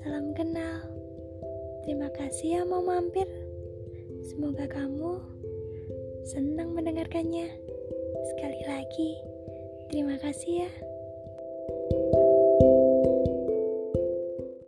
Salam kenal. Terima kasih ya mau mampir. Semoga kamu senang mendengarkannya. Sekali lagi, terima kasih ya.